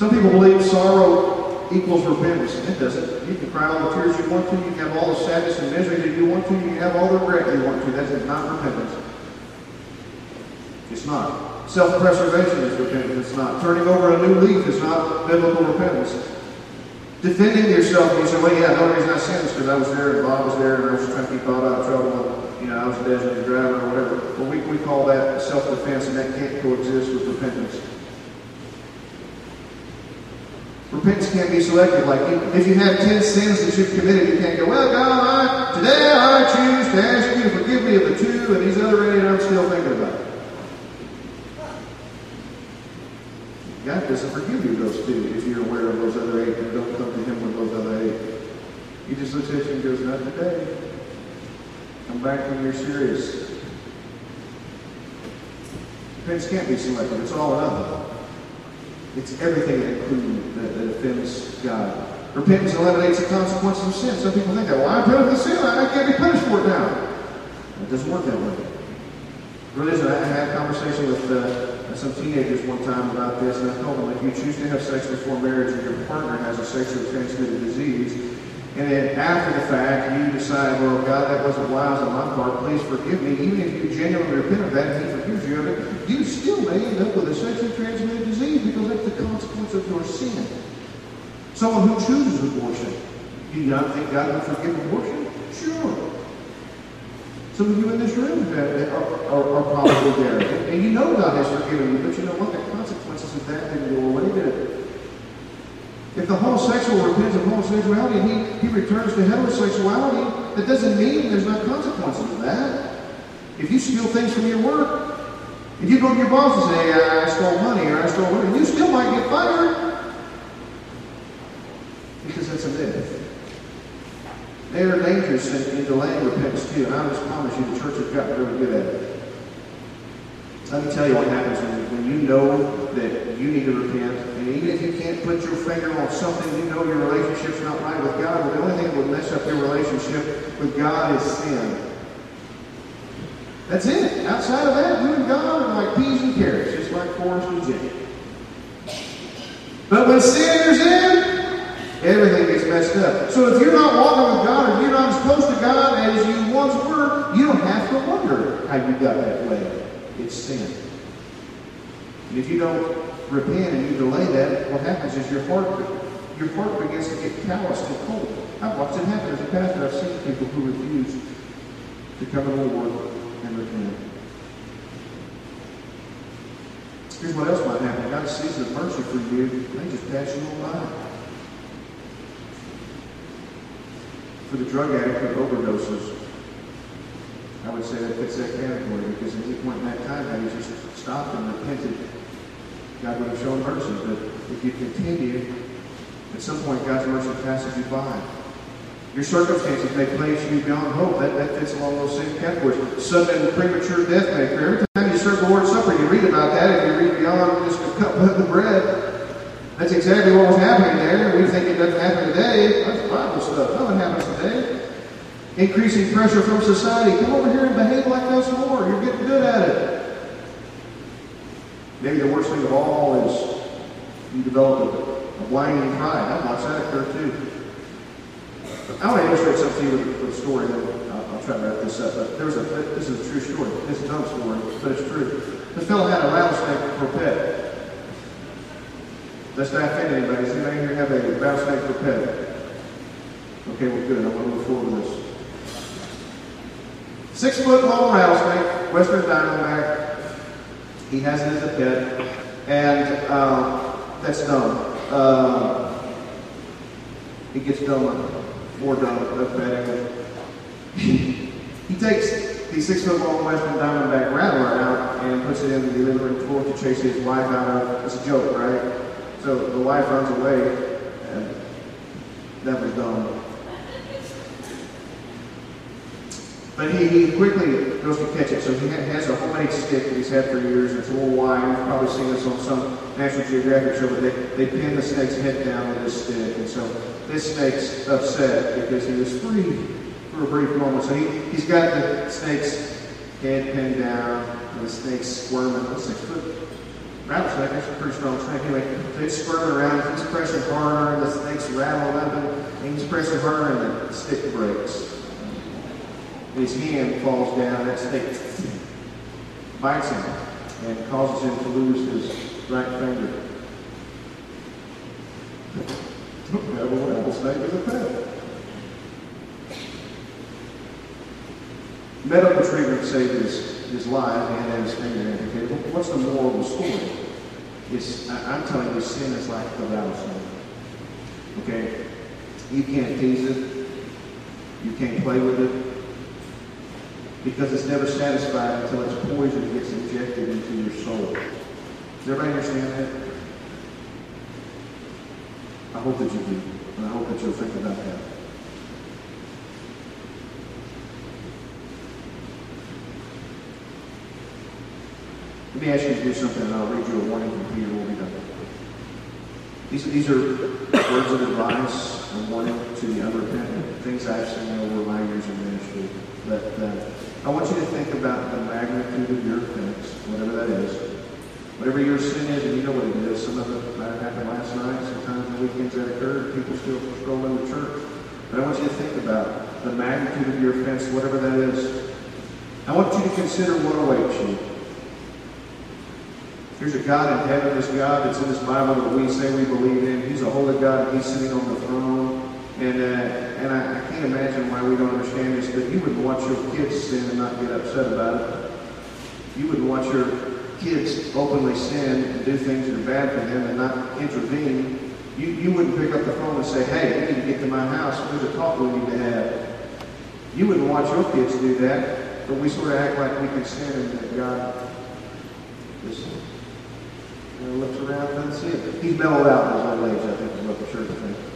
Some people believe sorrow equals repentance, and it doesn't. You can cry all the tears you want to. You can have all the sadness and misery that you want to. You can have all the regret you want to. That is not repentance. It's not. Self-preservation is repentance. It's not. Turning over a new leaf is not biblical repentance defending yourself, you say, well, yeah, the only reason I sinned is because I was there and Bob was there and I was trying to keep Bob out of trouble you know, I was a designated driver or whatever. Well, we, we call that self-defense and that can't coexist with repentance. Repentance can't be selective. Like, if you have 10 sins that you've committed, you can't go, well, God, I, today I choose to ask you to forgive me of the two and these other eight I'm still thinking about. God doesn't forgive you those two if you're aware of those other eight and don't come to Him with those other eight. He just looks at you and goes, Not today. Come back when you're serious. Repentance can't be selective. It's all or nothing. It's everything that includes that, that offends God. Repentance eliminates the consequences of sin. Some people think that, well, I repent of the sin. I can't be punished for it now. It doesn't work that way. Religion, I had a conversation with uh, some teenagers one time about this, and I told them if you choose to have sex before marriage and your partner has a sexually transmitted disease, and then after the fact you decide, well, God, that wasn't wise on my part, please forgive me, even if you genuinely repent of that and He forgives you of it, you still may end up with a sexually transmitted disease because that's the your sin. Someone who chooses abortion, do you not think God will forgive abortion? Sure. Some of you in this room are, are, are probably <laughs> there. And, you know God has forgiven you, but you know what? The consequences of that then go away with If the homosexual repents of homosexuality and he, he returns to heterosexuality, that doesn't mean there's no consequences of that. If you steal things from your work, If you go to your boss and say, I stole money or I stole money, you still might get fired. Because that's a myth. There are dangers in, in delaying repentance too, and I just promise you the church has gotten really good at it. Let me tell you what happens when, when you know that you need to repent, and even if you can't put your finger on something, you know your relationship's not right with God, but the only thing that would mess up your relationship with God is sin. That's it. Outside of that, you and God are like peas and carrots, just like Forrest and Jenny. But when sin enters in, everything gets messed up. So if you're not walking with God, or you're not as close to God as you once were, you don't have to wonder how you got that way. It's sin. And if you don't repent and you delay that, what happens is your heart, your heart begins to get calloused and cold. I've watched it happen as a pastor. I've seen people who refuse to come to the Lord and repent. Here's what else might happen. God sees the mercy for you, they just pass you on by. For the drug addict with overdoses, I would say that fits that category because at any point in that time, had he just stopped and repented, God would have shown mercy. But if you continue, at some point God's mercy passes you by. Your circumstances may place you beyond hope. That, that fits along those same categories. Sudden premature death may occur. Every time you serve the Lord's Supper, you read about that. If you read beyond just a cup of the bread, that's exactly what was happening there. We think it doesn't happen today. That's Bible stuff. Nothing happens. Increasing pressure from society. Come over here and behave like us more. You're getting good at it. Maybe the worst thing of all is you develop a, a blinding pride. I've watched that occur too. I want to illustrate something to you with, with a story, I'll, I'll, try to wrap this up. But there was a, this is a true story. It's a dumb story, but it's true. This fellow had a rattlesnake for a pet. Let's not offend anybody. Does anybody here have a rattlesnake for pet? Okay, well, good. I'm going to move forward with this. Six foot long rattlesnake, Western Diamondback. He has it as a pet, and um, that's dumb. Uh, he gets dumber more done of betting. he takes the six foot long Western Diamondback Rattler out and puts it in the living room floor to chase his wife out of. It's a joke, right? So the wife runs away, and that was dumb. But he, he quickly goes to catch it. So he has a homemade stick that he's had for years. It's a little wire. You've probably seen this on some National Geographic show, but they, they pin the snake's head down with this stick. And so this snake's upset because he was free for a brief moment. So he, he's got the snake's head pinned down, and the snake's squirming. A six foot rattlesnake, that's a pretty strong snake. Anyway, so it's squirming around, he's pressing harder, and the snake's rattling up, and he's pressing harder, and the stick breaks. His hand falls down, that snake bites him and causes him to lose his right finger. Have a rattlesnake as a pet. Medical treatment saved his, his life and his finger amputated. What's the moral of the story? It's, I, I'm telling you, sin is like the rattlesnake. Okay? You can't tease it. You can't play with it because it's never satisfied until its poison gets injected into your soul. Does everybody understand that? I hope that you do, and I hope that you'll think about that. Let me ask you to do something, and I'll read you a warning from Peter. We'll be done. These, these are words of advice and warning to the unrepentant, things I've seen over my years of ministry. But uh, I want you to think about the magnitude of your offense, whatever that is. Whatever your sin is, and you know what it is. Some of it might have happened last night, sometimes the weekends that occurred, people still scroll into church. But I want you to think about the magnitude of your offense, whatever that is. I want you to consider what awaits you. There's a God in heaven, this God that's in this Bible that we say we believe in. He's a holy God, and He's sitting on the throne. And, uh, and I, I, can't imagine why we don't understand this, but you wouldn't watch your kids sin and not get upset about it. You wouldn't watch your kids openly sin and do things that are bad for them and not intervene. You, you wouldn't pick up the phone and say, hey, you need to get to my house. There's a talk we need to have. You wouldn't watch your kids do that, but we sort of act like we can sin and that God Just you know, looks around, doesn't see it. He's mellowed out in his old age, I think, is what the church thinks.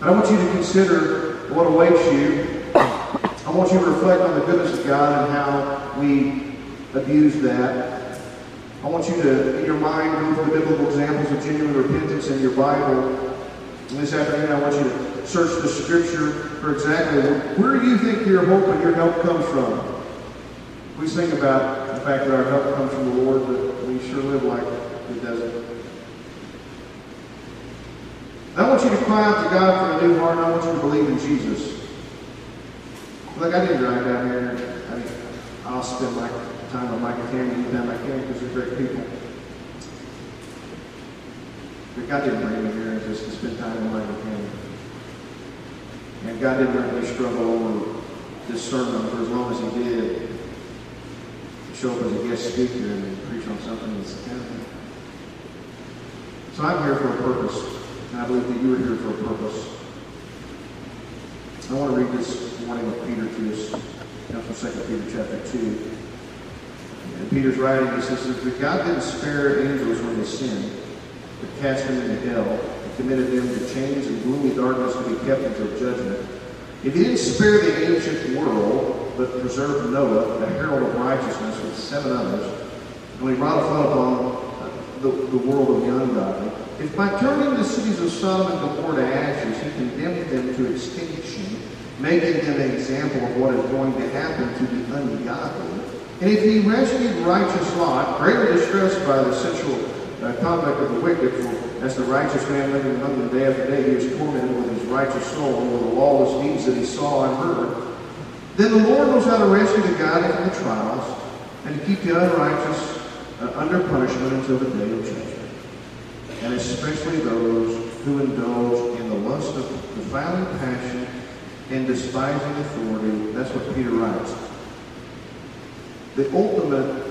But I want you to consider what awaits you. I want you to reflect on the goodness of God and how we abuse that. I want you to, in your mind, go through the biblical examples of genuine repentance in your Bible. And this afternoon, I want you to search the Scripture for exactly where do you think your hope and your help comes from. We sing about the fact that our help comes from the Lord, but we sure live like it doesn't. I want you to cry out to God for a new heart, I want you to believe in Jesus. Look, I didn't drive down here. I mean, I'll spend my time with Mike and Tammy anytime I can because they're great people. But God didn't bring me here just to spend time with Mike and Tammy. And God didn't let me struggle over this sermon for as long as He did. To show up as a guest speaker and preach on something that's of. So I'm here for a purpose, and I believe that you are here for a purpose. I want to read this morning with Peter to us. Comes from 2 Peter chapter 2. And Peter's writing, he says, If God didn't spare angels when they sinned, but cast them into hell, and committed them to chains and gloomy darkness to be kept until judgment, if he didn't spare the ancient world, but preserved Noah, the herald of righteousness, with seven others, and he brought a flood upon the, the world of the ungodly, if by turning the cities of Sodom and Gomorrah to ashes, he condemned them to extinction, making them an example of what is going to happen to the ungodly, and if he rescued righteous Lot, greatly distressed by the sensual uh, conduct of the wicked, for as the righteous man living among them day after day, he was tormented with his righteous soul and with the lawless deeds that he saw and heard, then the Lord knows how to rescue the godly from the trials and to keep the unrighteous uh, under punishment until the day of judgment. And especially those who indulge in the lust of defiling passion and despising authority. That's what Peter writes. The ultimate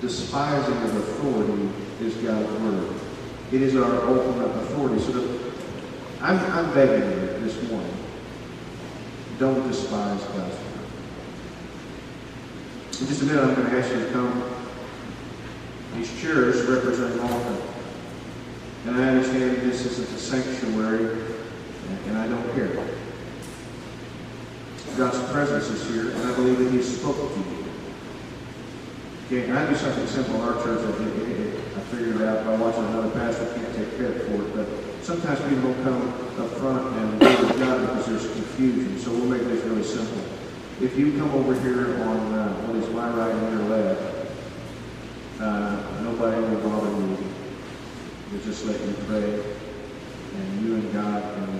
despising of authority is God's word. It is our ultimate authority. So the, I'm, I'm begging you this morning, don't despise God's word. In just a minute, I'm going to ask you to come. These chairs represent altar. And I understand this isn't a sanctuary, and I don't care. God's presence is here, and I believe that He spoke to you. Okay, and I do something simple in our church. I, I figured it out by watching another pastor. Can't take credit for it, but sometimes people don't come up front and deal with God because there's confusion. So we'll make this really simple. If you come over here on uh, what is my right and your left, uh, nobody will bother you. We'll just let you pray, and you and God can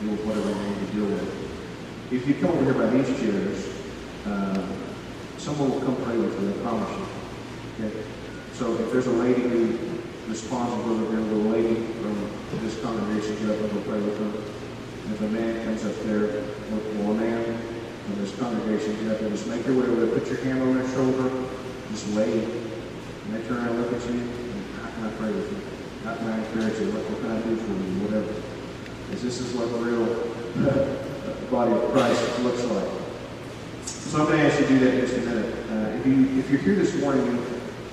deal with whatever you need to deal with. If you come over here by these chairs, uh, someone will come pray with you, I promise you. Okay? So if there's a lady who responsible over here, a lady from this congregation get up and go pray with them. And if a man comes up there, well, a man from this congregation get up and just make your way over there, put your hand on their shoulder, just lay, and they turn around and look at you, I pray with you? How can I encourage you? What, what can I do for you? Whatever. Because this is what the real <laughs> body of Christ looks like. So I'm going to ask you to do that in just a minute. Uh, if you if you're here this morning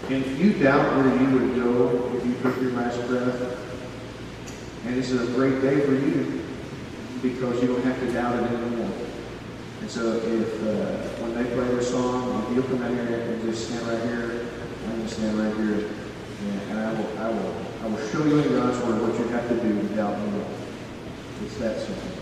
and, you doubt where you would go if you took your last breath, and this is a great day for you because you don't have to doubt it anymore. And so if uh, when they play their song, if you'll come out here and just stand right here, I'm going to stand right here, I will I will I will show you in God's word what you have to do without me. It's that simple.